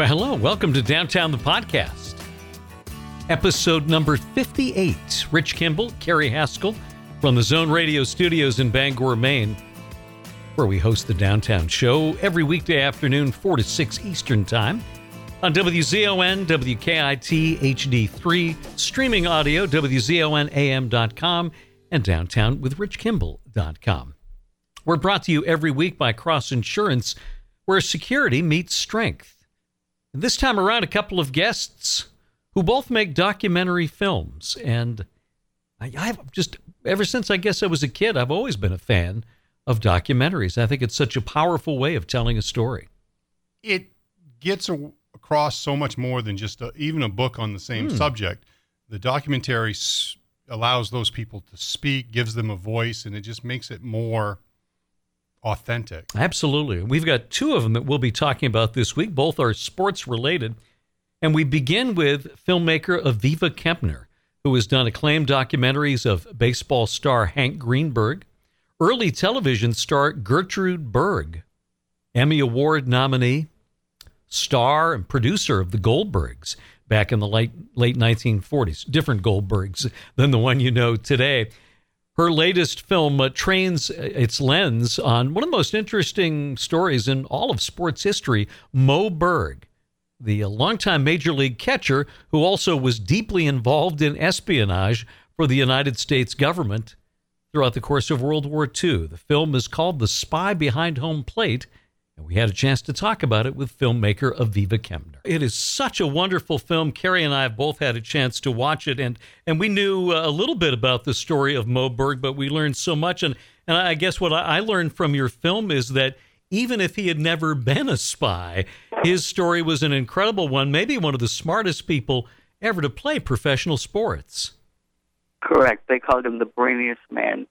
Well, hello. Welcome to Downtown the Podcast. Episode number 58. Rich Kimball, Carrie Haskell from the Zone Radio studios in Bangor, Maine, where we host the Downtown Show every weekday afternoon, 4 to 6 Eastern Time. On WZON, WKIT, HD3, streaming audio, WZONAM.com, and downtown with downtownwithrichkimball.com. We're brought to you every week by Cross Insurance, where security meets strength. This time around, a couple of guests who both make documentary films. And I, have just, ever since I guess I was a kid, I've always been a fan of documentaries. I think it's such a powerful way of telling a story. It gets a, across so much more than just a, even a book on the same hmm. subject. The documentary s- allows those people to speak, gives them a voice, and it just makes it more authentic. Absolutely. We've got two of them that we'll be talking about this week. Both are sports related. And we begin with filmmaker Aviva Kempner, who has done acclaimed documentaries of baseball star Hank Greenberg, early television star Gertrude Berg, Emmy Award nominee, star and producer of The Goldbergs back in the late, late 1940s, different Goldbergs than the one you know today. Her latest film uh, trains uh, its lens on one of the most interesting stories in all of sports history Moe Berg, the uh, longtime major league catcher who also was deeply involved in espionage for the United States government throughout the course of World War II. The film is called The Spy Behind Home Plate and we had a chance to talk about it with filmmaker Aviva Kempner. It is such a wonderful film. Carrie and I have both had a chance to watch it, and and we knew uh, a little bit about the story of Moe Berg, but we learned so much. And and I guess what I learned from your film is that even if he had never been a spy, his story was an incredible one. Maybe one of the smartest people ever to play professional sports. Correct. They called him the brainiest man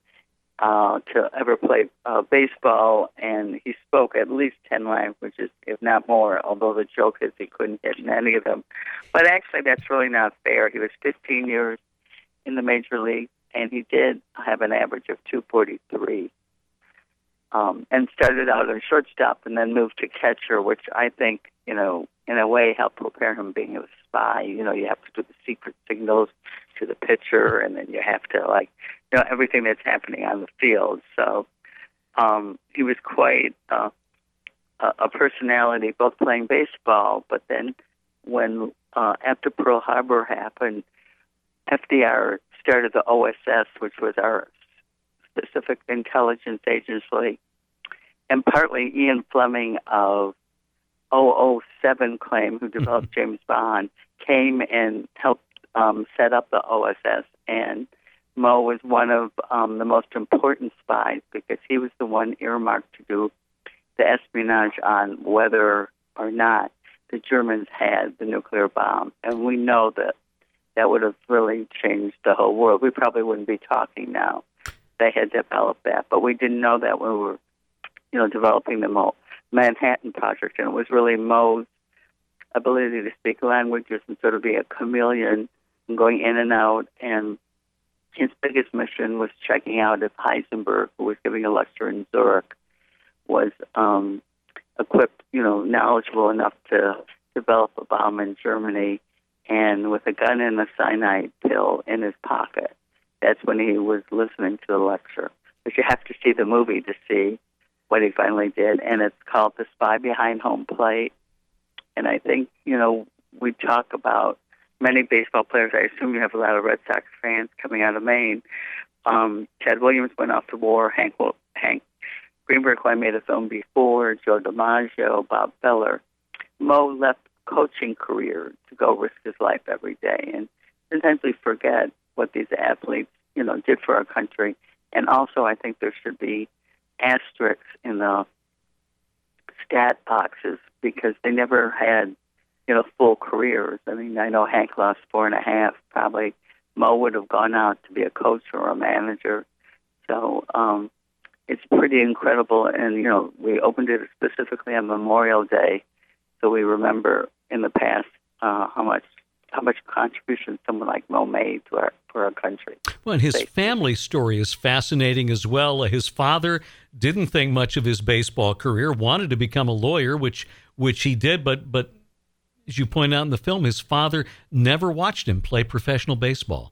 uh, to ever play uh, baseball, and he spoke at least 10 languages, if not more, although the joke is he couldn't hit in any of them. But actually, that's really not fair. He was 15 years in the major league, and he did have an average of 243. Um, and started out as shortstop and then moved to catcher, which I think, you know, in a way helped prepare him being a spy. You know, you have to do the secret signals to the pitcher, and then you have to like you know everything that's happening on the field. So um, he was quite uh, a personality, both playing baseball, but then when uh, after Pearl Harbor happened, FDR started the OSS, which was our specific intelligence agency, and partly Ian Fleming of 007 claim, who developed James Bond, came and helped um, set up the OSS. And Moe was one of um, the most important spies because he was the one earmarked to do the espionage on whether or not the Germans had the nuclear bomb. And we know that that would have really changed the whole world. We probably wouldn't be talking now. They had developed that, but we didn't know that when we were, you know, developing the Mo- Manhattan Project. And it was really Moe's ability to speak languages and sort of be a chameleon and going in and out. And his biggest mission was checking out if Heisenberg, who was giving a lecture in Zurich, was um, equipped, you know, knowledgeable enough to develop a bomb in Germany. And with a gun and a cyanide pill in his pocket, that's when he was listening to the lecture. But you have to see the movie to see what he finally did. And it's called The Spy Behind Home Plate. And I think, you know, we talk about many baseball players. I assume you have a lot of Red Sox fans coming out of Maine. Um, Ted Williams went off to war. Hank Hank Greenberg, who I made a film before, Joe DiMaggio, Bob Feller. Moe left coaching career to go risk his life every day, and sometimes we forget what these athletes, you know, did for our country. And also, I think there should be asterisks in the stat boxes because they never had you know, full careers. I mean, I know Hank lost four and a half. Probably Moe would have gone out to be a coach or a manager. So um, it's pretty incredible. And, you know, we opened it specifically on Memorial Day. So we remember in the past uh, how much how much contribution someone like Moe made to our for our country. Well, and his family story is fascinating as well. His father didn't think much of his baseball career, wanted to become a lawyer, which which he did, but but as you point out in the film, his father never watched him play professional baseball.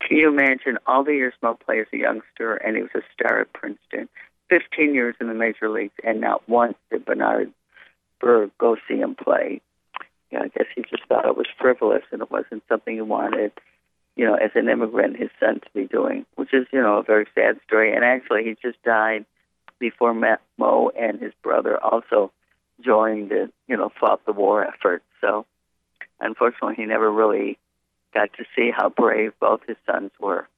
Can you imagine all the years Moe played as a youngster, and he was a star at Princeton, 15 years in the major leagues, and not once did Bernard Berg go see him play. Know, I guess he just thought it was frivolous and it wasn't something he wanted, you know, as an immigrant, his son to be doing, which is, you know, a very sad story. And actually, he just died before Moe and his brother also joined the, you know, fought the war effort. So, unfortunately, he never really got to see how brave both his sons were.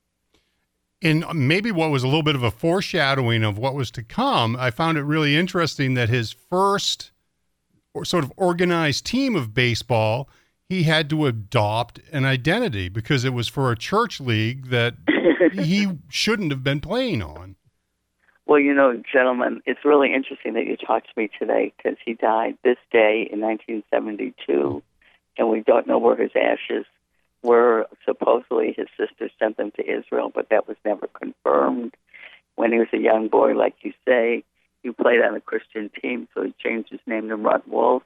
And maybe what was a little bit of a foreshadowing of what was to come, I found it really interesting that his first sort of organized team of baseball, he had to adopt an identity because it was for a church league that he shouldn't have been playing on. Well, you know, gentlemen, it's really interesting that you talked to me today because he died this day in 1972, and we don't know where his ashes were. Supposedly, his sister sent them to Israel, but that was never confirmed. When he was a young boy, like you say, he played on a Christian team, so he changed his name to Runt Wolfe.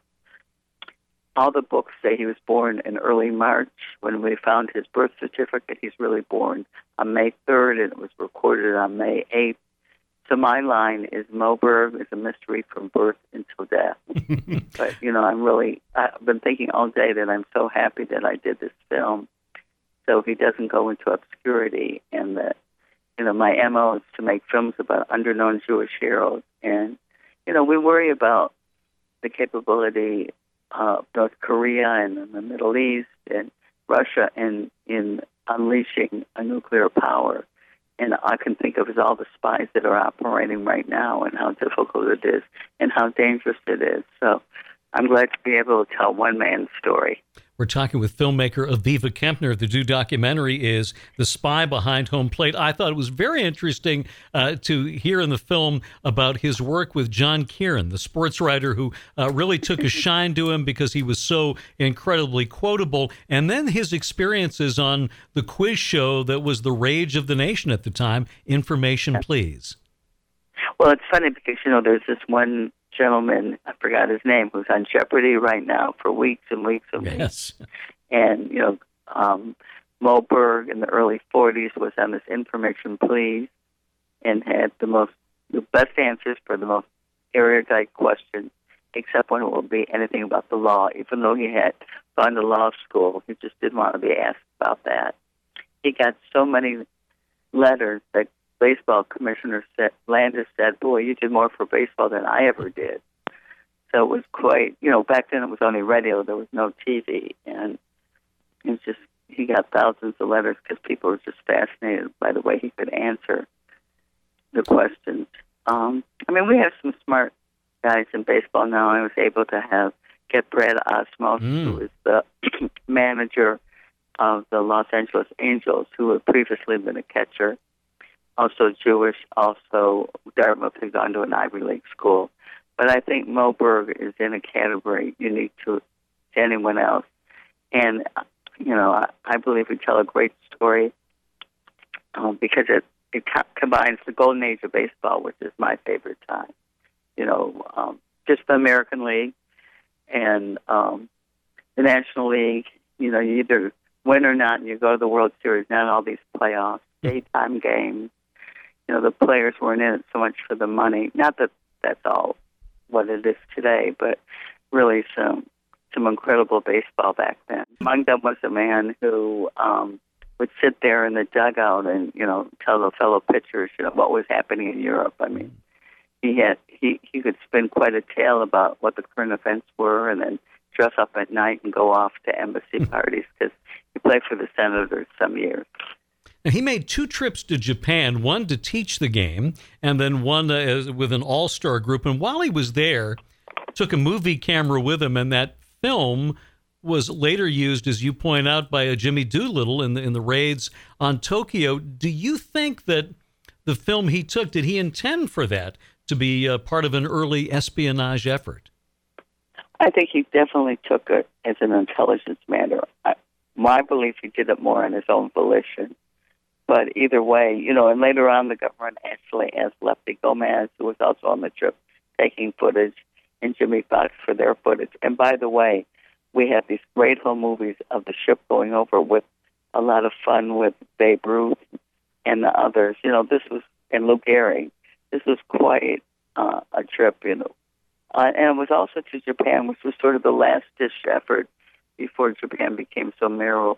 All the books say he was born in early March. When we found his birth certificate, he's really born on May 3rd, and it was recorded on May 8th. So my line is Moe Berg is a mystery from birth until death. but you know, I'm really I've been thinking all day that I'm so happy that I did this film, so he doesn't go into obscurity, and that you know my mo is to make films about underknown Jewish heroes, and you know we worry about the capability of North Korea and the Middle East and Russia in in unleashing a nuclear power and I can think of as all the spies that are operating right now and how difficult it is and how dangerous it is. So I'm glad to be able to tell one man's story. We're talking with filmmaker Aviva Kempner. The new documentary is The Spy Behind Home Plate. I thought it was very interesting uh, to hear in the film about his work with John Kieran, the sports writer who uh, really took a shine to him because he was so incredibly quotable. And then his experiences on the quiz show that was the rage of the nation at the time, Information Please. Well, it's funny because, you know, there's this one gentleman, I forgot his name, who's on Jeopardy right now for weeks and weeks and weeks. yes. And, you know, um, Moe Berg in the early 40s was on this information please and had the most, the best answers for the most erudite questions, except when it would be anything about the law. Even though he had gone to law school, he just didn't want to be asked about that. He got so many letters that baseball commissioner said, Landis said, "Boy, you did more for baseball than I ever did." So it was quite, you know, back then it was only radio. There was no TV, and it was just he got thousands of letters because people were just fascinated by the way he could answer the questions. Um, I mean, we have some smart guys in baseball now. I was able to have get Brad Ausmus, mm. who is the manager of the Los Angeles Angels, who had previously been a catcher also Jewish, also Dartmouth had gone to an Ivy League school. But I think Moe Berg is in a category unique to, to anyone else. And, you know, I, I believe we tell a great story um, because it, it co- combines the golden age of baseball, which is my favorite time. You know, um, just the American League and um, the National League. You know, you either win or not, and you go to the World Series, not all these playoffs, daytime games you know, the players weren't in it so much for the money. Not that that's all what it is today, but really some some incredible baseball back then. Among them was a man who um, would sit there in the dugout and you know tell the fellow pitchers you know what was happening in Europe. I mean, he had he he could spin quite a tale about what the current events were, and then dress up at night and go off to embassy parties because he played for the Senators some years. Now, he made two trips to Japan, one to teach the game, and then one uh, with an all star group. And while he was there, took a movie camera with him, and that film was later used, as you point out, by a Jimmy Doolittle in the in the raids on Tokyo. Do you think that the film he took did he intend for that to be uh, part of an early espionage effort? I think he definitely took it as an intelligence matter. I, my belief, he did it more on his own volition. But either way, you know, and later on, the government actually asked Lefty Gomez, who was also on the trip, taking footage, and Jimmy Foxx for their footage. And by the way, we had these great home movies of the ship going over with a lot of fun with Babe Ruth and the others. You know, this was and Lou Gehrig. This was quite uh, a trip, you know. Uh, and it was also to Japan, which was sort of the last ditch effort before Japan became so narrow,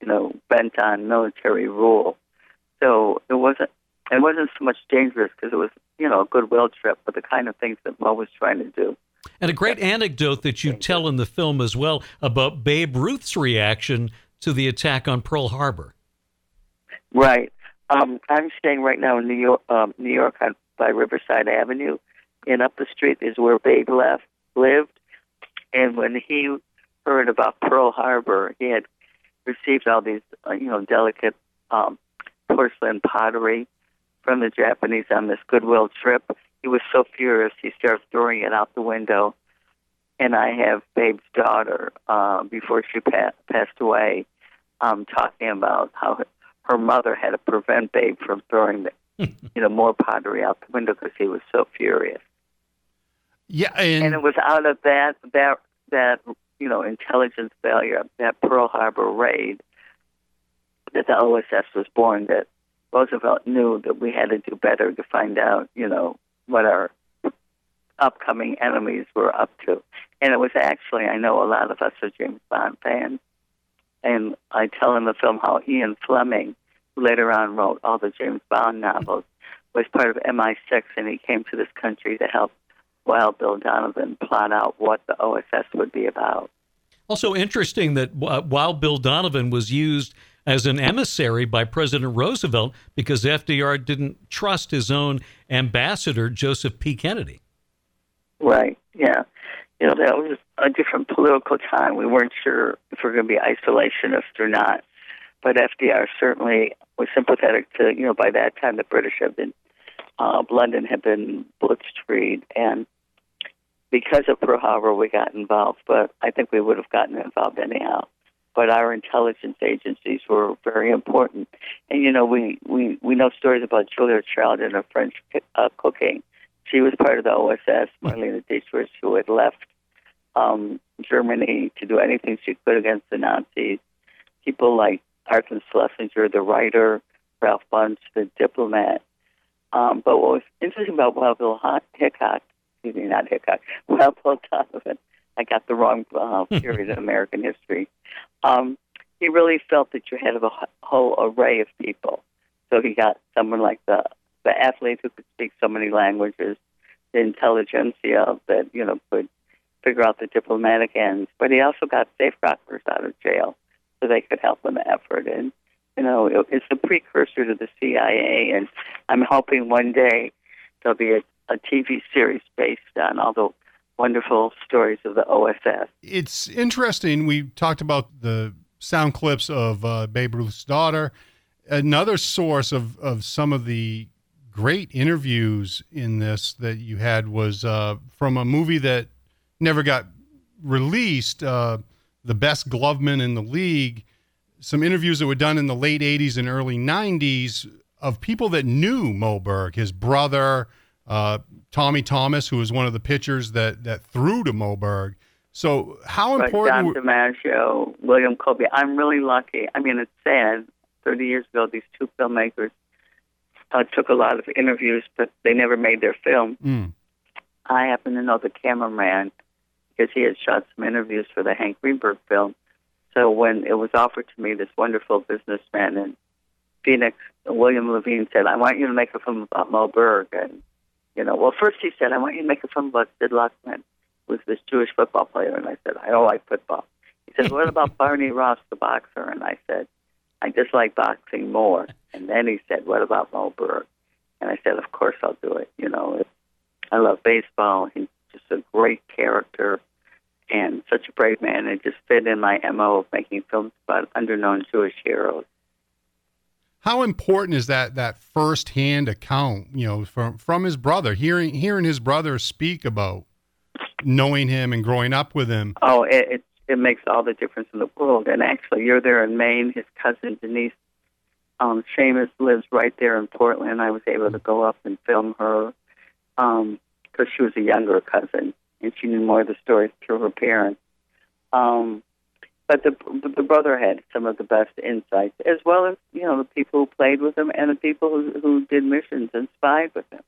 you know, bent on military rule. So it wasn't it wasn't so much dangerous because it was you know a goodwill trip, but the kind of things that Moe was trying to do. And a great anecdote that you tell in the film as well about Babe Ruth's reaction to the attack on Pearl Harbor. Right. Um, I'm staying right now in New York, um, New York on, by Riverside Avenue, and up the street is where Babe left lived. And when he heard about Pearl Harbor, he had received all these, uh, you know, delicate um, porcelain pottery from the Japanese on this goodwill trip. He was so furious, he started throwing it out the window. And I have Babe's daughter, uh, before she pa- passed away, um, talking about how her mother had to prevent Babe from throwing the, you know, more pottery out the window because he was so furious. Yeah, and, and it was out of that that that you know intelligence failure, that Pearl Harbor raid, that the OSS was born. That Roosevelt knew that we had to do better to find out, you know, what our upcoming enemies were up to. And it was actually, I know a lot of us are James Bond fans, and I tell in the film how Ian Fleming, who later on wrote all the James Bond novels, was part of MI6, and he came to this country to help Wild Bill Donovan plot out what the OSS would be about. Also interesting that uh, Wild Bill Donovan was used as an emissary by President Roosevelt because FDR didn't trust his own ambassador, Joseph P. Kennedy. Right, yeah. You know, that was a different political time. We weren't sure if we are going to be isolationist or not. But FDR certainly was sympathetic to, you know, by that time the British had been, uh, London had been blitzkrieg, and because of Pearl Harbor, we got involved, but I think we would have gotten involved anyhow. But our intelligence agencies were very important, and you know we we we know stories about Julia Child and her French uh, cooking. She was part of the OSS, Marlene Dietrich, who had left um, Germany to do anything she could against the Nazis. People like Arthur Schlesinger, the writer, Ralph Bunche, the diplomat. Um, but what was interesting about Wild Bill Hickok excuse me, not Hickok, well, Paul Donovan. I got the wrong uh, period in American history. Um, he really felt that you had a whole array of people. So he got someone like the the athlete who could speak so many languages, the intelligentsia that you know could figure out the diplomatic ends. But he also got safeguarders out of jail, so they could help in the effort. And you know, it, it's the precursor to the CIA. And I'm hoping one day there'll be a a TV series based on all the wonderful stories of the OSS. It's interesting. We talked about the sound clips of uh, Babe Ruth's daughter. Another source of, of some of the great interviews in this that you had was uh, from a movie that never got released, uh, The Best Gloveman in the League. Some interviews that were done in the late 80s and early 90s of people that knew Moe Berg, his brother, uh, Tommy Thomas, who was one of the pitchers that that threw to Moe Berg. So how important? Don DiMaggio, William Colby. I'm really lucky. I mean, it's sad. Thirty years ago, these two filmmakers uh, took a lot of interviews, but they never made their film. Mm. I happen to know the cameraman because he had shot some interviews for the Hank Greenberg film. So when it was offered to me, this wonderful businessman in Phoenix, William Levine said, "I want you to make a film about Moe Berg," and you know, well, first he said, I want you to make a film about Sid Luckman, who's this Jewish football player. And I said, I don't like football. He said, what about Barney Ross, the boxer? And I said, I just like boxing more. And then he said, what about Moe Berg? And I said, of course I'll do it. You know, it, I love baseball. He's just a great character and such a brave man. It just fit in my MO of making films about underknown Jewish heroes. How important is that that firsthand account, you know, from from his brother, hearing hearing his brother speak about knowing him and growing up with him? Oh, it it, it makes all the difference in the world. And actually, you're there in Maine. His cousin Denise um, Seamus lives right there in Portland. I was able to go up and film her because um, she was a younger cousin and she knew more of the stories through her parents. Um, but the the brother had some of the best insights, as well as you know the people who played with him and the people who who did missions and spied with him.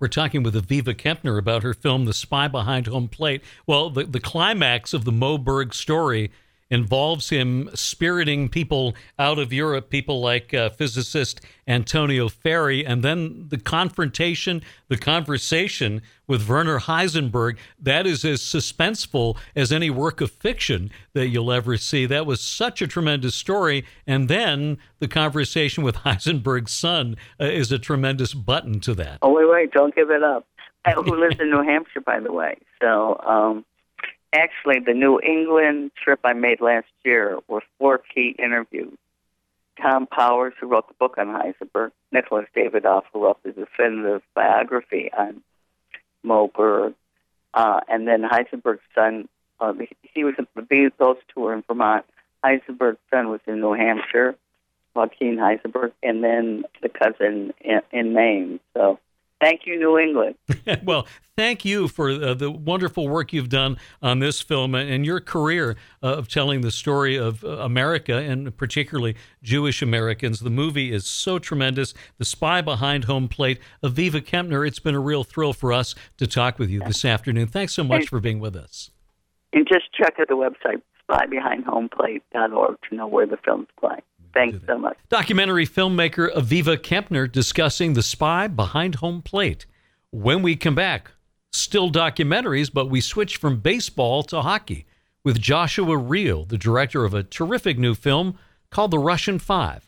We're talking with Aviva Kempner about her film The Spy Behind Home Plate. Well, the, the climax of the Moe Berg story involves him spiriting people out of Europe, people like uh, physicist Antonio Ferri, and then the confrontation, the conversation with Werner Heisenberg. That is as suspenseful as any work of fiction that you'll ever see. That was such a tremendous story. And then the conversation with Heisenberg's son uh, is a tremendous button to that. Oh, wait, wait, don't give it up. Who lives in New Hampshire, by the way. So, um, actually, the New England trip I made last year were four key interviews. Tom Powers, who wrote the book on Heisenberg, Nicholas Dawidoff, who wrote the definitive biography on Moe Berg, uh, and then Heisenberg's son. Uh, he was in, those two were in Vermont. Heisenberg's son was in New Hampshire, Jochen Heisenberg, and then the cousin in, in Maine. So Thank you, New England. well, thank you for uh, the wonderful work you've done on this film and your career uh, of telling the story of uh, America and particularly Jewish Americans. The movie is so tremendous. The Spy Behind Home Plate, Aviva Kempner. It's been a real thrill for us to talk with you this afternoon. Thanks so much and, for being with us. And just check out the website, spybehindhomeplate.org, to know where the film's playing. Thanks so much. Documentary filmmaker Aviva Kempner discussing The Spy Behind Home Plate. When we come back, still documentaries, but we switch from baseball to hockey with Joshua Riehl, the director of a terrific new film called The Russian Five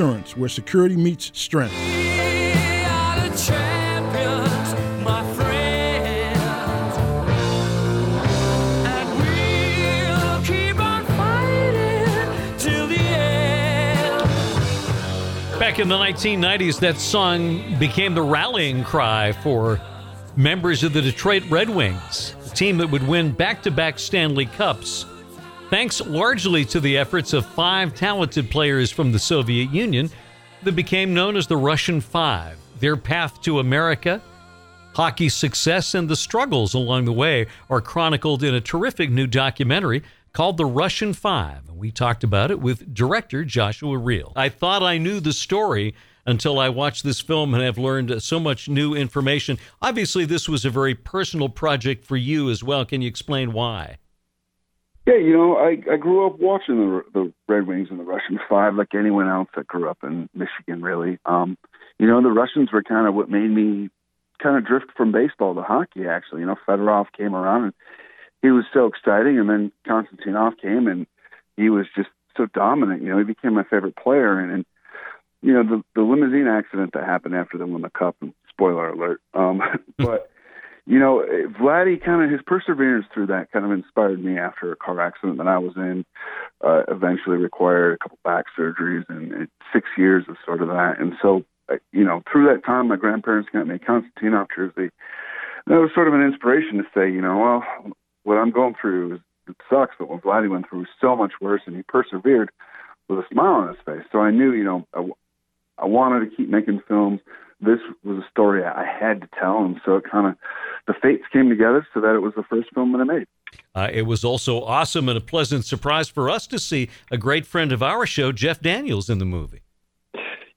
where security meets strength. Back in the 1990s, that song became the rallying cry for members of the Detroit Red Wings, a team that would win back to back Stanley Cups. Thanks largely to the efforts of five talented players from the Soviet Union that became known as the Russian Five. Their path to America, hockey success, and the struggles along the way are chronicled in a terrific new documentary called The Russian Five. We talked about it with director Joshua Riehl. I thought I knew the story until I watched this film and have learned so much new information. Obviously, this was a very personal project for you as well. Can you explain why? Yeah, you know, I, I grew up watching the the Red Wings and the Russian Five, like anyone else that grew up in Michigan. Really, um, you know, the Russians were kind of what made me kind of drift from baseball to hockey. Actually, you know, Fedorov came around and he was so exciting, and then Konstantinov came and he was just so dominant. You know, he became my favorite player, and, and you know the the limousine accident that happened after they won the cup. And spoiler alert. Um, but you know, Vladdy kind of his perseverance through that kind of inspired me after a car accident that I was in. Uh, eventually required a couple back surgeries and, and six years of sort of that. And so, uh, you know, through that time, my grandparents got me Konstantinov jersey. That was sort of an inspiration to say, you know, well, what I'm going through is it sucks, but what Vladdy went through was so much worse, and he persevered with a smile on his face. So I knew, you know, I, I wanted to keep making films. This was a story I had to tell, and so it kind of the fates came together so that it was the first film that I made. Uh, it was also awesome and a pleasant surprise for us to see a great friend of our show, Jeff Daniels, in the movie.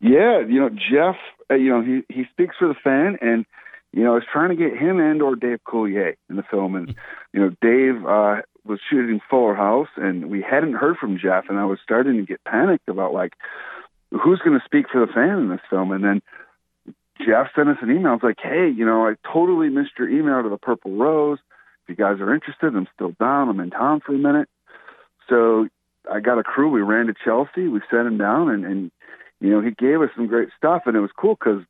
Yeah, you know Jeff. Uh, you know he he speaks for the fan, and you know I was trying to get him and or Dave Coulier in the film, and you know Dave uh, was shooting Fuller House, and we hadn't heard from Jeff, and I was starting to get panicked about like who's going to speak for the fan in this film? And then Jeff sent us an email. It's like, hey, you know, I totally missed your email to the Purple Rose. If you guys are interested, I'm still down. I'm in town for a minute. So I got a crew. We ran to Chelsea. We sat him down, and, and you know, he gave us some great stuff. And it was cool because,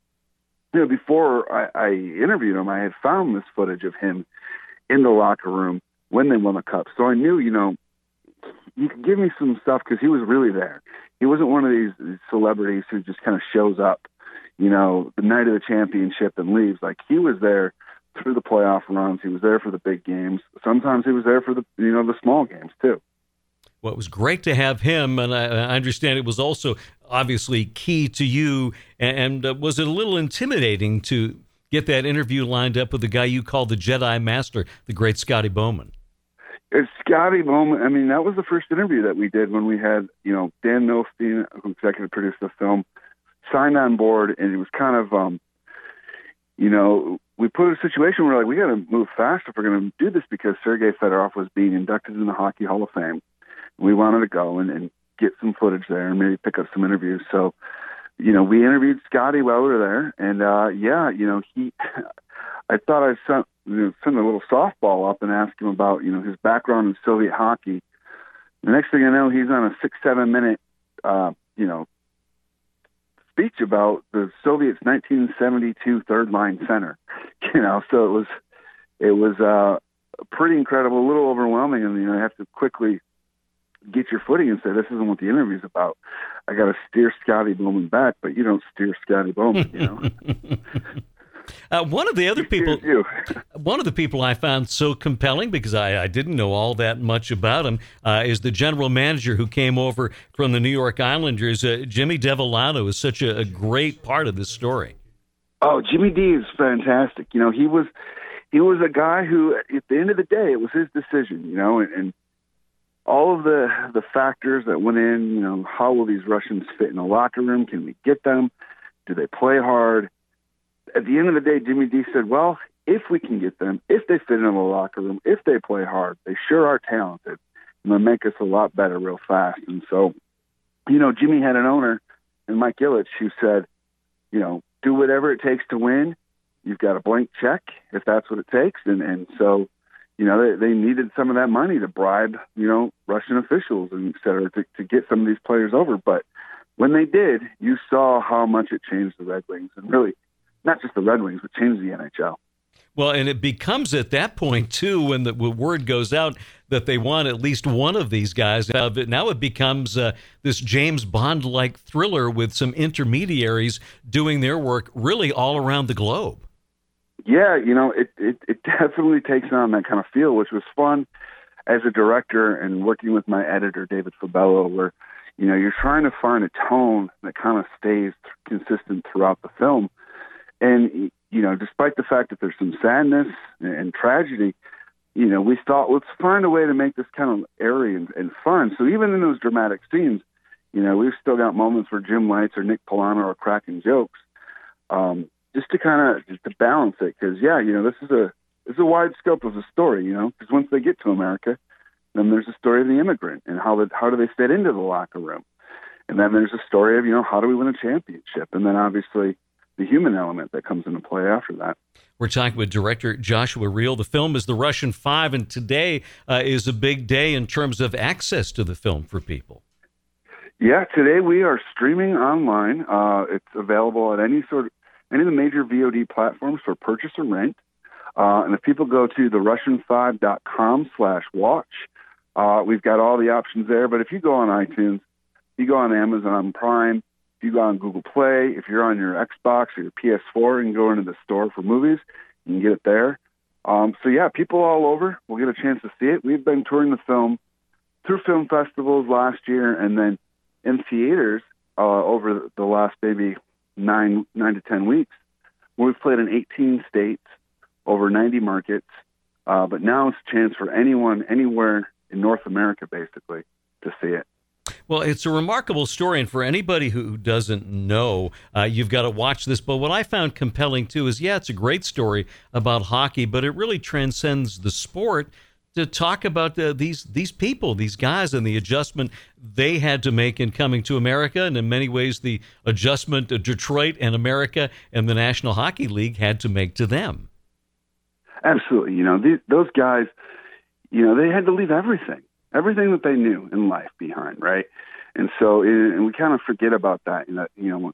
you know, before I, I interviewed him, I had found this footage of him in the locker room when they won the cup. So I knew, you know, you could give me some stuff because he was really there. He wasn't one of these celebrities who just kind of shows up, you know, the night of the championship and leaves. Like he was there through the playoff runs. He was there for the big games. Sometimes he was there for the you know the small games too. Well, it was great to have him, and I, I understand it was also obviously key to you. And, uh, was it a little intimidating to get that interview lined up with the guy you called the Jedi Master, the great Scotty Bowman? It's Scotty Bowman. I mean, that was the first interview that we did when we had, you know, Dan Milstein, who executive produced the film, signed on board, and it was kind of, um, you know, we put in a situation where like we got to move fast if we're going to do this because Sergei Fedorov was being inducted in the Hockey Hall of Fame. We wanted to go and, and get some footage there and maybe pick up some interviews. So, you know, we interviewed Scotty while we were there, and uh, yeah, you know, he. I thought I'd sent, you know, send a little softball up and asked him about you know his background in Soviet hockey. The next thing I know, he's on a six seven minute, uh, you know, speech about the Soviets' 1972 third line center. You know, so it was it was uh, pretty incredible, a little overwhelming, and you know, I have to quickly get your footing and say this isn't what the interview's about. I got to steer Scotty Bowman back, but you don't steer Scotty Bowman, you know. Uh, one of the other people, one of the people I found so compelling because I, I didn't know all that much about him uh, is the general manager who came over from the New York Islanders. Uh, Jimmy Devellano is such a, a, great part of this story. Oh, Jimmy D is fantastic. You know, he was he was a guy who, at the end of the day, it was his decision. You know, and, and all of the the factors that went in. You know, how will these Russians fit in the locker room? Can we get them? Do they play hard? At the end of the day, Jimmy D said, well, if we can get them, if they fit in the locker room, if they play hard, they sure are talented and they'll make us a lot better real fast. And so, you know, Jimmy had an owner and Mike Ilitch who said, you know, do whatever it takes to win. You've got a blank check if that's what it takes. And, and so, you know, they, they needed some of that money to bribe, you know, Russian officials and et cetera to, to get some of these players over. But when they did, you saw how much it changed the Red Wings and really not just the Red Wings, but change the NHL. Well, and it becomes at that point too when the word goes out that they want at least one of these guys. Now it becomes uh, this James Bond like thriller with some intermediaries doing their work really all around the globe. Yeah, you know, it, it, it definitely takes on that kind of feel, which was fun as a director and working with my editor David Fabello, where you know you're trying to find a tone that kind of stays consistent throughout the film and you know, despite the fact that there's some sadness and tragedy, you know, we thought let's find a way to make this kind of airy and, and fun. So even in those dramatic scenes, you know, we've still got moments where Jim Lites or Nick Polano are cracking jokes, um, just to kind of just to balance it. Because yeah, you know, this is a this is a wide scope of the story. You know, because once they get to America, then there's the story of the immigrant and how the, how do they fit into the locker room, and then there's a story of you know how do we win a championship, and then obviously the human element that comes into play after that. We're talking with director Joshua Riehl. The film is The Russian Five, and today uh, is a big day in terms of access to the film for people. Yeah, today we are streaming online. Uh, it's available at any sort of any of the major VOD platforms for purchase or rent. Uh, and if people go to therussian5.com slash watch, uh, we've got all the options there. But if you go on iTunes, you go on Amazon Prime, you go on Google Play, if you're on your Xbox or your PS4 and go into the store for movies, you can get it there. Um, so yeah, people all over will get a chance to see it. We've been touring the film through film festivals last year, and then in theaters uh, over the last maybe nine nine to ten weeks. We've played in 18 states, over 90 markets. Uh, but now it's a chance for anyone anywhere in North America, basically, to see it. Well, it's a remarkable story, and for anybody who doesn't know, uh, you've got to watch this. But what I found compelling too is, yeah, it's a great story about hockey, but it really transcends the sport to talk about uh, these these people, these guys, and the adjustment they had to make in coming to America, and in many ways, the adjustment Detroit and America and the National Hockey League had to make to them. Absolutely, you know, these, those guys, you know, they had to leave everything everything that they knew in life behind, right? And so, and we kind of forget about that. You know, you know,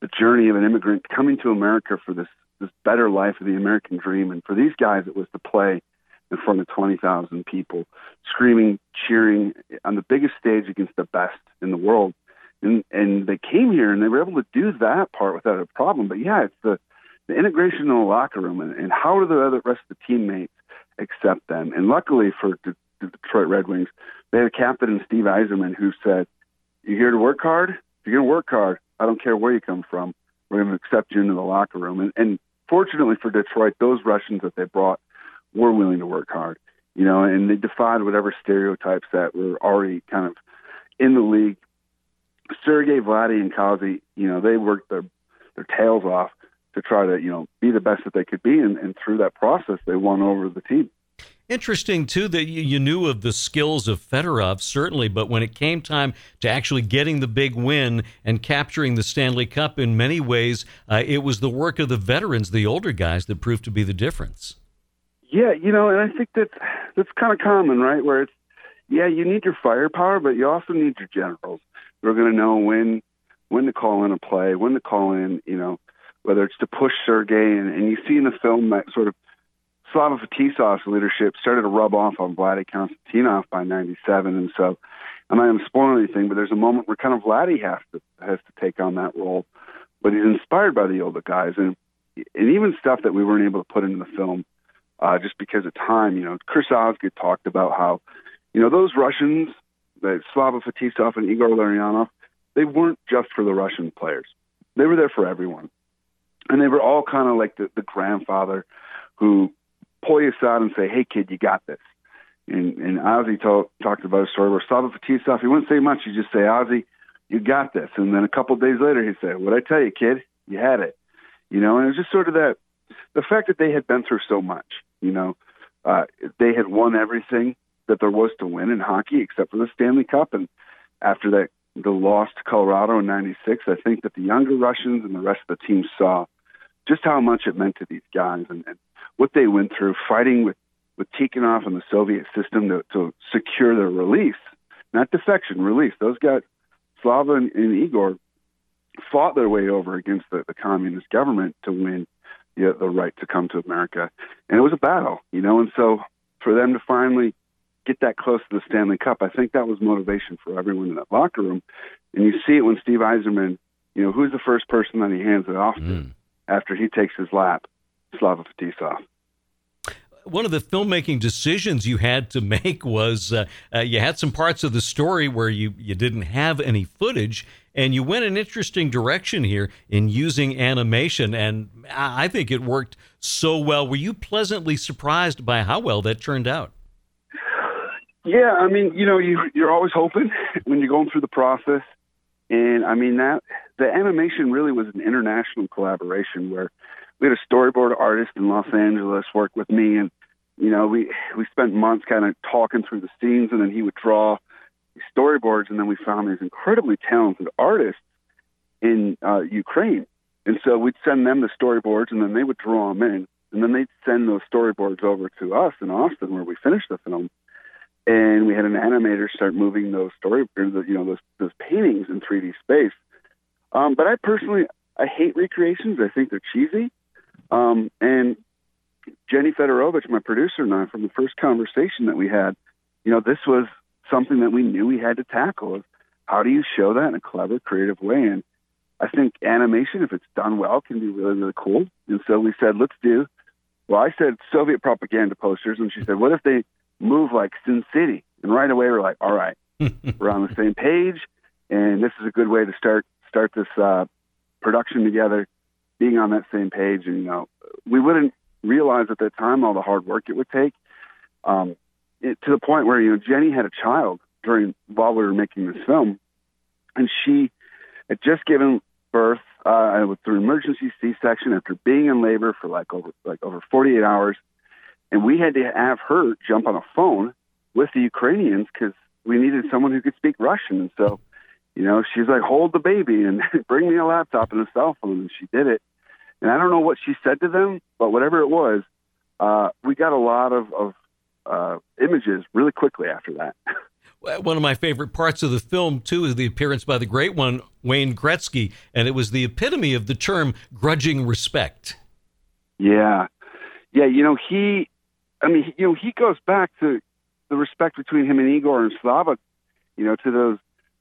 the journey of an immigrant coming to America for this this better life of the American dream, and for these guys, it was to play in front of 20,000 people, screaming, cheering on the biggest stage against the best in the world. And, and they came here and they were able to do that part without a problem. But yeah, it's the, the integration in the locker room and, and how do the other rest of the teammates accept them. And luckily for the, Detroit Red Wings, they had a captain in Steve Yzerman, who said, You're here to work hard? If you're going to work hard, I don't care where you come from. We're going to accept you into the locker room." And, and fortunately for Detroit, those Russians that they brought were willing to work hard, you know, and they defied whatever stereotypes that were already kind of in the league. Sergei, Vladdy, and Kazi, you know, they worked their their tails off to try to, you know, be the best that they could be, and, and through that process, they won over the team. Interesting too that you knew of the skills of Fedorov certainly, but when it came time to actually getting the big win and capturing the Stanley Cup, in many ways, uh, it was the work of the veterans, the older guys, that proved to be the difference. Yeah, you know, and I think that that's kind of common, right? Where it's yeah, you need your firepower, but you also need your generals who are going to know when when to call in a play, when to call in, you know, whether it's to push Sergey, and, and you see in the film that sort of Slava Fetisov's leadership started to rub off on Vladdy Konstantinov by 97. And so I'm not going to spoil anything, but there's a moment where kind of Vladdy has to, has to take on that role. But he's inspired by the older guys. And, and even stuff that we weren't able to put into the film uh, just because of time. You know, Chris Osgood talked about how, you know, those Russians, the Slava Fetisov and Igor Larionov, they weren't just for the Russian players. They were there for everyone. And they were all kind of like the, the grandfather who pull you aside and say, "Hey, kid, you got this." And and Ozzy talk, talked about a story where Slava Fetisov, he wouldn't say much. He'd just say, "Ozzy, you got this." And then a couple of days later, he'd say, "What I tell you, kid? You had it." You know, and it was just sort of that the fact that they had been through so much. You know, uh, they had won everything that there was to win in hockey except for the Stanley Cup, and after that the loss to Colorado in '96, I think that the younger Russians and the rest of the team saw just how much it meant to these guys and, and what they went through fighting with with Tikhonov and the Soviet system to, to secure their release, not defection, release. Those guys, Slava and, and Igor, fought their way over against the, the communist government to win the, the right to come to America, and it was a battle, you know. And so, for them to finally get that close to the Stanley Cup, I think that was motivation for everyone in that locker room. And you see it when Steve Yzerman, you know, who's the first person that he hands it off to mm. after he takes his lap Slava Fetisov. One of the filmmaking decisions you had to make was uh, uh, you had some parts of the story where you, you didn't have any footage, and you went an interesting direction here in using animation, and I think it worked so well. Were you pleasantly surprised by how well that turned out? Yeah, I mean, you know, you you're always hoping when you're going through the process, and I mean that the animation really was an international collaboration where we had a storyboard artist in Los Angeles work with me, and you know we we spent months kind of talking through the scenes, and then he would draw storyboards, and then we found these incredibly talented artists in uh, Ukraine, and so we'd send them the storyboards, and then they would draw them in, and then they'd send those storyboards over to us in Austin, where we finished the film. And we had an animator start moving those story, you know, those those paintings in 3D space. Um, but I personally, I hate recreations. I think they're cheesy. Um, and Jenny Fedorovich, my producer, and I, from the first conversation that we had, you know, this was something that we knew we had to tackle. Of how do you show that in a clever, creative way? And I think animation, if it's done well, can be really, really cool. And so we said, let's do. Well, I said Soviet propaganda posters, and she said, what if they move like Sin City? And right away, we're like, all right, we're on the same page, and this is a good way to start start this uh, production together being on that same page. And, you know, we wouldn't realize at that time all the hard work it would take. Um, it, to the point where, you know, Jenny had a child during while we were making this film, and she had just given birth uh, through emergency C-section after being in labor for like over like over 48 hours, and we had to have her jump on a phone with the Ukrainians because we needed someone who could speak Russian, and so you know, she's like, hold the baby and bring me a laptop and a cell phone. And she did it. And I don't know what she said to them, but whatever it was, uh, we got a lot of, of uh, images really quickly after that. One of my favorite parts of the film, too, is the appearance by the great one, Wayne Gretzky. And it was the epitome of the term grudging respect. Yeah. Yeah. You know, he, I mean, you know, he goes back to the respect between him and Igor and Slava, you know, to those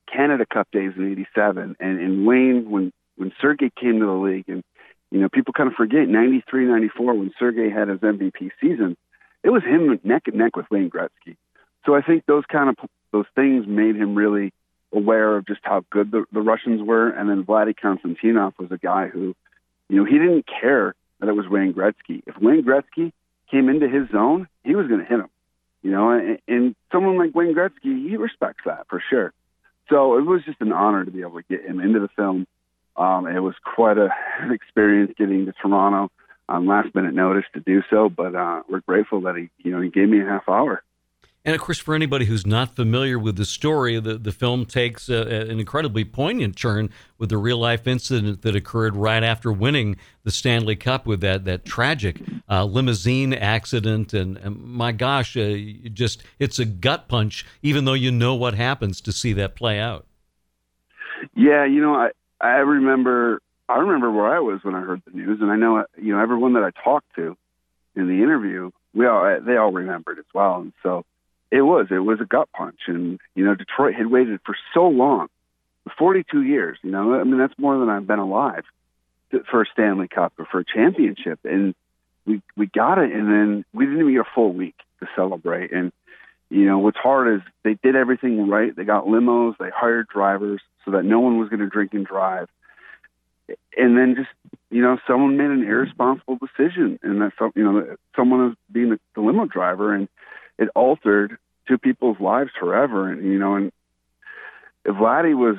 Canada Cup days in '87, and and Wayne when when Sergey came to the league, and you know, people kind of forget '93, '94 when Sergey had his MVP season, it was him neck and neck with Wayne Gretzky. So I think those kind of those things made him really aware of just how good the, the Russians were. And then Vladdy Konstantinov was a guy who, you know, he didn't care that it was Wayne Gretzky. If Wayne Gretzky came into his zone, he was going to hit him. You know, and, and someone like Wayne Gretzky, he respects that for sure. So it was just an honor to be able to get him into the film. Um, it was quite a, an experience getting to Toronto on last minute notice to do so, but uh, we're grateful that he, you know, he gave me a half hour. And of course, for anybody who's not familiar with the story, the, the film takes a, an incredibly poignant turn with the real life incident that occurred right after winning the Stanley Cup with that that tragic uh, limousine accident. And, and my gosh, uh, just it's a gut punch, even though you know what happens to see that play out. Yeah, you know, I I remember I remember where I was when I heard the news, and I know you know everyone that I talked to in the interview, we all they all remembered as well, and so it was. It was a gut punch. And, you know, Detroit had waited for so long 42 years. You know, I mean, that's more than I've been alive for a Stanley Cup or for a championship. And we, we got it. And then we didn't even get a full week to celebrate. And, you know, what's hard is they did everything right. They got limos, they hired drivers so that no one was going to drink and drive. And then just, you know, someone made an irresponsible decision. And that, you know, someone was being the, the limo driver and, it altered two people's lives forever. And you know, and Vladdy was,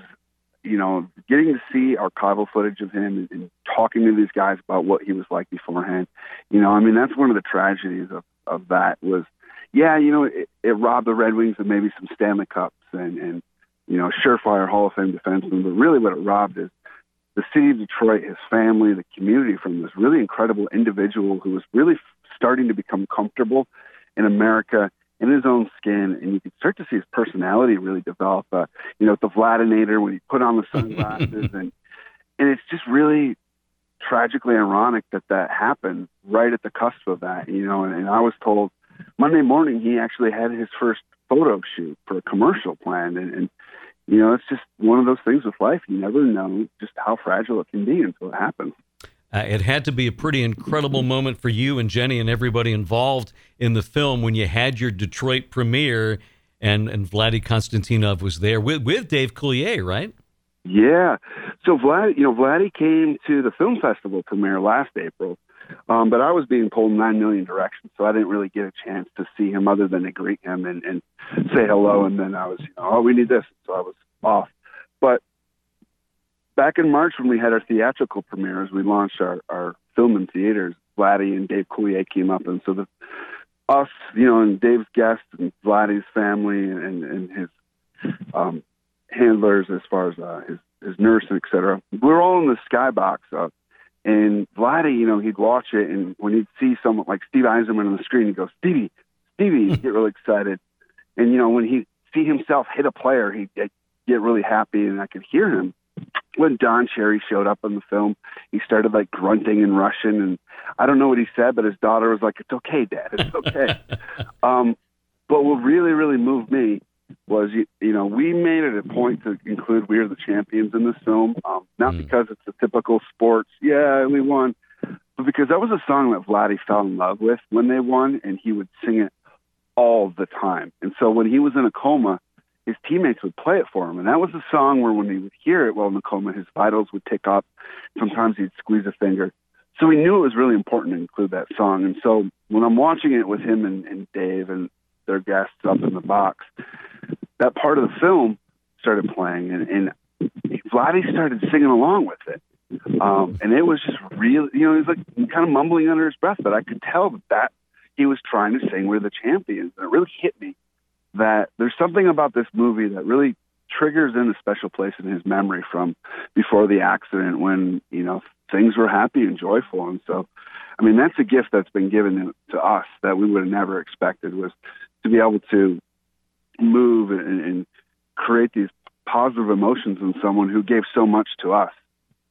you know, getting to see archival footage of him and, and talking to these guys about what he was like beforehand. You know, I mean, that's one of the tragedies of of that was, yeah, you know, it, it robbed the Red Wings of maybe some Stanley Cups and and you know, surefire Hall of Fame defenseman. But really, what it robbed is the city of Detroit, his family, the community from this really incredible individual who was really starting to become comfortable in America in his own skin, and you could start to see his personality really develop. Uh, you know, the Vladinator when he put on the sunglasses, and and it's just really tragically ironic that that happened right at the cusp of that. You know, and, and I was told Monday morning he actually had his first photo shoot for a commercial planned, and, and you know, it's just one of those things with life. You never know just how fragile it can be until it happens. Uh, it had to be a pretty incredible moment for you and Jenny and everybody involved in the film when you had your Detroit premiere and, and Vladdy Konstantinov was there with, with Dave Coulier, right? Yeah. So Vlad, you know, Vladdy came to the film festival premiere last April, um, but I was being pulled nine million directions, so I didn't really get a chance to see him other than to greet him and, and say hello. And then I was, you know, oh, we need this, so I was off. But back in March when we had our theatrical premieres, we launched our, our film in theaters. Vladdy and Dave Coulier came up, and so the us, you know, and Dave's guests and Vladdy's family and, and his um, handlers, as far as uh, his his nurse, et cetera. We were all in the skybox, uh, and Vladdy, you know, he'd watch it, and when he'd see someone like Steve Yzerman on the screen, he'd go, "Stevie, Stevie," he'd get really excited, and you know, when he'd see himself hit a player, he'd get really happy, and I could hear him when Don Cherry showed up in the film, he started like grunting in Russian, and I don't know what he said, but his daughter was like, "It's okay, Dad. It's okay." um, but what really, really moved me was, you, you know, we made it a point to include "We Are the Champions" in this film, um, not mm. because it's a typical sports, yeah, we won, but because that was a song that Vladdy fell in love with when they won, and he would sing it all the time. And so when he was in a coma his teammates would play it for him. And that was a song where when he would hear it while in the coma, his vitals would tick up. Sometimes he'd squeeze a finger. So we knew it was really important to include that song. And so when I'm watching it with him and, and Dave and their guests up in the box, that part of the film started playing and, and Vladdy started singing along with it. Um, and it was just really, you know, he was like kind of mumbling under his breath, but I could tell that, that he was trying to sing We're the Champions. And it really hit me that there's something about this movie that really triggers in a special place in his memory from before the accident when you know things were happy and joyful and so i mean that's a gift that's been given to us that we would have never expected was to be able to move and, and create these positive emotions in someone who gave so much to us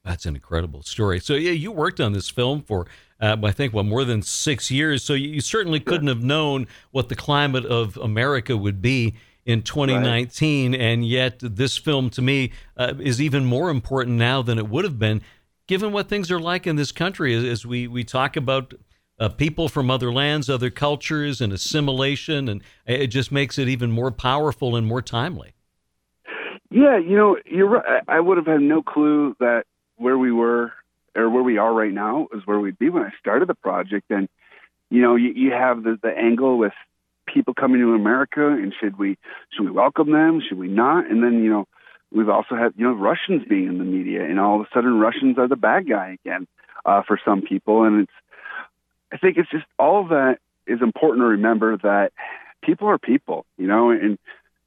that's an incredible story. So yeah, you worked on this film for uh, I think, well, more than six years. So you, you certainly couldn't have known what the climate of America would be in 2019. Right. And yet, this film to me uh, is even more important now than it would have been, given what things are like in this country as, as we, we talk about. Uh, people from other lands, other cultures, and assimilation, and it just makes it even more powerful and more timely. Yeah, you know, you're right. I would have had no clue that where we were or where we are right now is where we'd be when I started the project. And you know, you, you have the, the angle with people coming to America, and should we should we welcome them? Should we not? And then you know, we've also had you know Russians being in the media, and all of a sudden Russians are the bad guy again uh, for some people. And it's I think it's just all that is important to remember that people are people, you know, and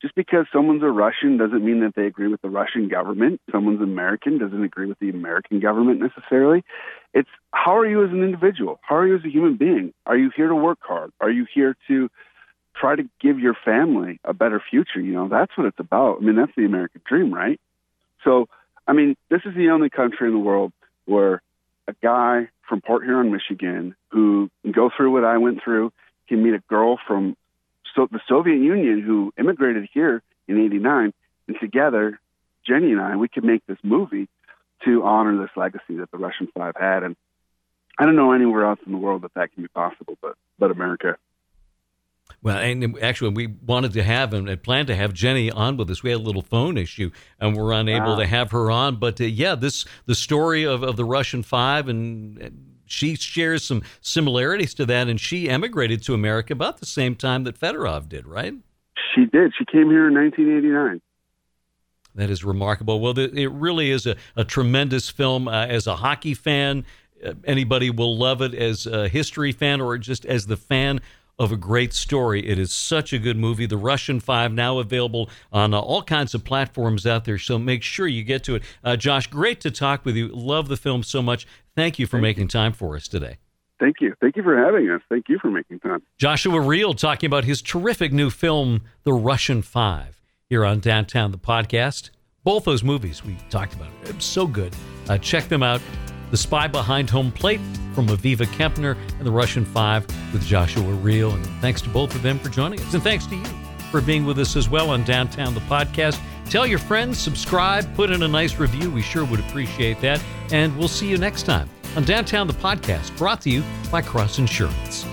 just because someone's a Russian doesn't mean that they agree with the Russian government. Someone's American doesn't agree with the American government necessarily. It's how are you as an individual? How are you as a human being? Are you here to work hard? Are you here to try to give your family a better future? You know, that's what it's about. I mean, that's the American dream, right? So, I mean, this is the only country in the world where a guy from Port Huron, Michigan, who go through what I went through, can meet a girl from so the Soviet Union who immigrated here in '89, and together, Jenny and I, we could make this movie to honor this legacy that the Russian Five had. And I don't know anywhere else in the world that that can be possible, but but America. Well, and actually, we wanted to have and planned to have Jenny on with us. We had a little phone issue, and we're unable wow. to have her on. But uh, yeah, this the story of, of the Russian Five and she shares some similarities to that, and she emigrated to America about the same time that Fedorov did, right? She did. She came here in 1989. That is remarkable. Well, it really is a, a tremendous film. Uh, as a hockey fan, uh, anybody will love it. As a history fan, or just as the fan of a great story. It is such a good movie. The Russian Five now available on uh, all kinds of platforms out there. So make sure you get to it. Uh, Josh, great to talk with you. Love the film so much. Thank you for Thank making you. time for us today. Thank you. Thank you for having us. Thank you for making time. Joshua Riehl talking about his terrific new film, The Russian Five, here on Downtown the Podcast. Both those movies we talked about, so good. Uh, check them out. The Spy Behind Home Plate from Aviva Kempner and The Russian Five with Joshua Riehl. And thanks to both of them for joining us. And thanks to you for being with us as well on Downtown the Podcast. Tell your friends, subscribe, put in a nice review. We sure would appreciate that. And we'll see you next time on Downtown the Podcast, brought to you by Cross Insurance.